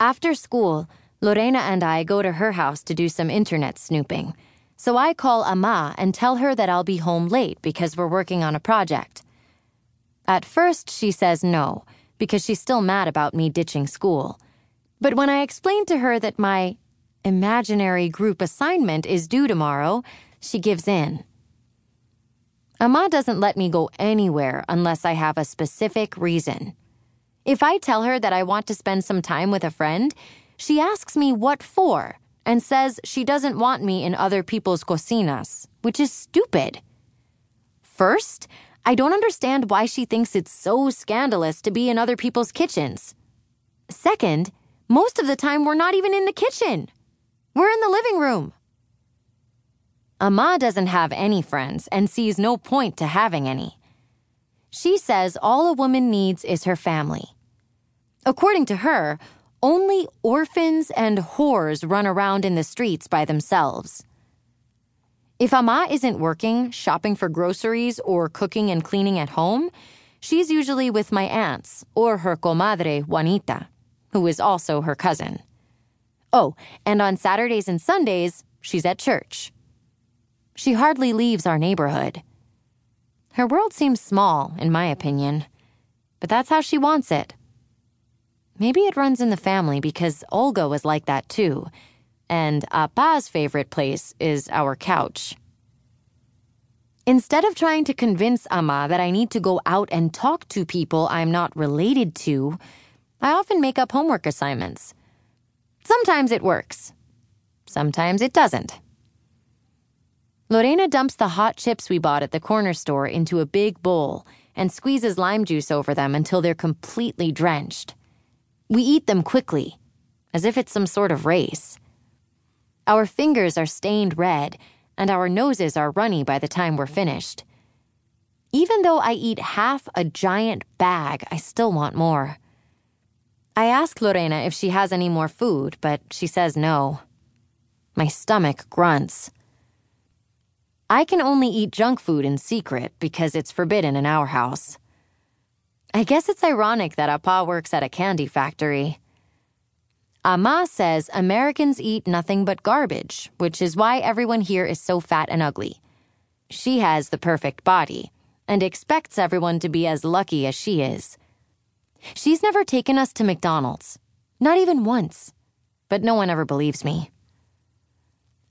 After school, Lorena and I go to her house to do some internet snooping. So I call Ama and tell her that I'll be home late because we're working on a project. At first, she says no, because she's still mad about me ditching school. But when I explain to her that my imaginary group assignment is due tomorrow, she gives in. Ama doesn't let me go anywhere unless I have a specific reason. If I tell her that I want to spend some time with a friend, she asks me what for and says she doesn't want me in other people's cocinas, which is stupid. First, I don't understand why she thinks it's so scandalous to be in other people's kitchens. Second, most of the time we're not even in the kitchen. We're in the living room. Ama doesn't have any friends and sees no point to having any. She says all a woman needs is her family. According to her, only orphans and whores run around in the streets by themselves. If Ama isn't working, shopping for groceries, or cooking and cleaning at home, she's usually with my aunts or her comadre, Juanita, who is also her cousin. Oh, and on Saturdays and Sundays, she's at church. She hardly leaves our neighborhood. Her world seems small, in my opinion, but that's how she wants it. Maybe it runs in the family because Olga was like that too and Apa's favorite place is our couch. Instead of trying to convince Ama that I need to go out and talk to people I'm not related to, I often make up homework assignments. Sometimes it works, sometimes it doesn't. Lorena dumps the hot chips we bought at the corner store into a big bowl and squeezes lime juice over them until they're completely drenched. We eat them quickly, as if it's some sort of race. Our fingers are stained red, and our noses are runny by the time we're finished. Even though I eat half a giant bag, I still want more. I ask Lorena if she has any more food, but she says no. My stomach grunts. I can only eat junk food in secret because it's forbidden in our house. I guess it's ironic that Apa works at a candy factory. Ama says Americans eat nothing but garbage, which is why everyone here is so fat and ugly. She has the perfect body and expects everyone to be as lucky as she is. She's never taken us to McDonald's, not even once, but no one ever believes me.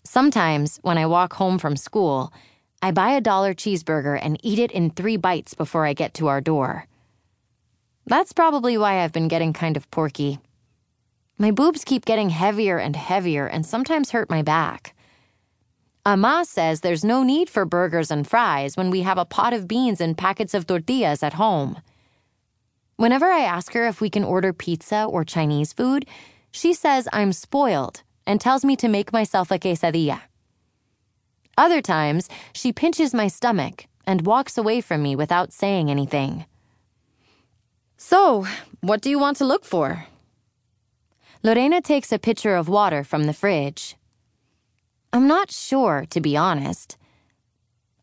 Sometimes, when I walk home from school, I buy a dollar cheeseburger and eat it in three bites before I get to our door. That's probably why I've been getting kind of porky. My boobs keep getting heavier and heavier and sometimes hurt my back. Ama says there's no need for burgers and fries when we have a pot of beans and packets of tortillas at home. Whenever I ask her if we can order pizza or Chinese food, she says I'm spoiled and tells me to make myself a quesadilla. Other times, she pinches my stomach and walks away from me without saying anything. So, what do you want to look for? Lorena takes a pitcher of water from the fridge. I'm not sure, to be honest.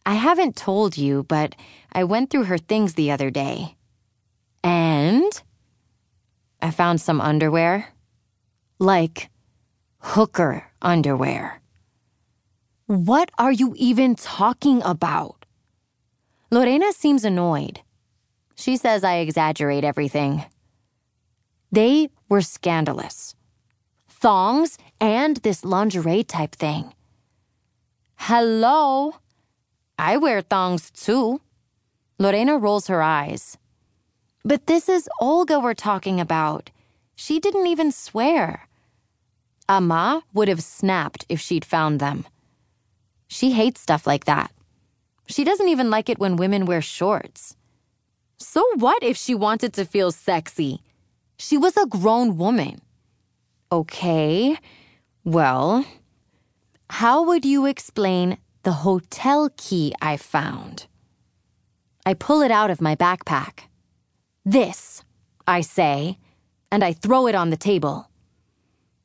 I haven't told you, but I went through her things the other day. And I found some underwear. Like hooker underwear. What are you even talking about? Lorena seems annoyed. She says I exaggerate everything. They were scandalous. Thongs and this lingerie type thing. Hello? I wear thongs too. Lorena rolls her eyes. But this is Olga we're talking about. She didn't even swear. Ama would have snapped if she'd found them. She hates stuff like that. She doesn't even like it when women wear shorts. So what if she wanted to feel sexy? She was a grown woman. Okay, well, how would you explain the hotel key I found? I pull it out of my backpack. This, I say, and I throw it on the table.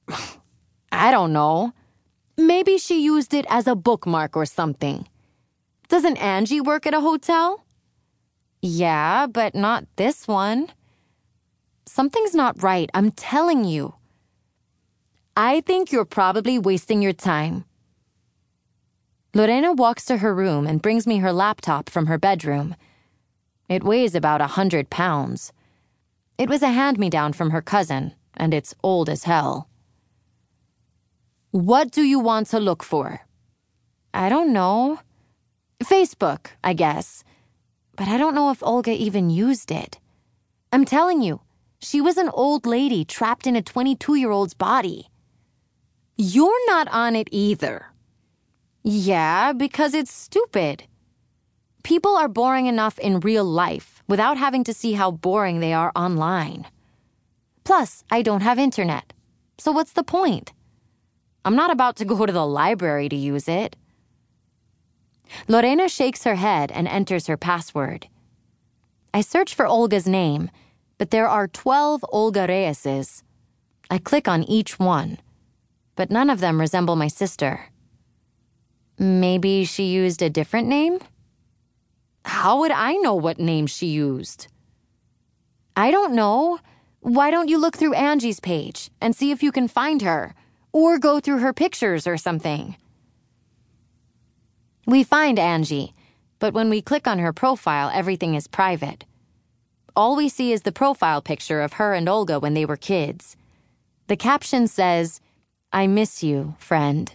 I don't know. Maybe she used it as a bookmark or something. Doesn't Angie work at a hotel? Yeah, but not this one. Something's not right, I'm telling you. I think you're probably wasting your time. Lorena walks to her room and brings me her laptop from her bedroom. It weighs about a hundred pounds. It was a hand me down from her cousin, and it's old as hell. What do you want to look for? I don't know. Facebook, I guess. But I don't know if Olga even used it. I'm telling you, she was an old lady trapped in a 22 year old's body. You're not on it either. Yeah, because it's stupid. People are boring enough in real life without having to see how boring they are online. Plus, I don't have internet. So what's the point? I'm not about to go to the library to use it. Lorena shakes her head and enters her password. I search for Olga's name, but there are 12 Olga Reyeses. I click on each one but none of them resemble my sister. Maybe she used a different name? How would I know what name she used? I don't know. Why don't you look through Angie's page and see if you can find her? Or go through her pictures or something. We find Angie, but when we click on her profile, everything is private. All we see is the profile picture of her and Olga when they were kids. The caption says, I miss you, friend.